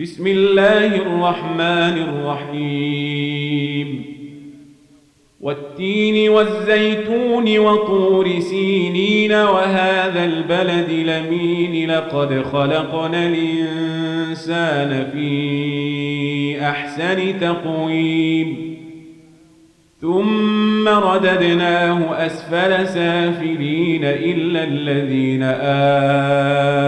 بسم الله الرحمن الرحيم. والتين والزيتون وطور سينين وهذا البلد لمين لقد خلقنا الإنسان في أحسن تقويم. ثم رددناه أسفل سافلين إلا الذين آمنوا.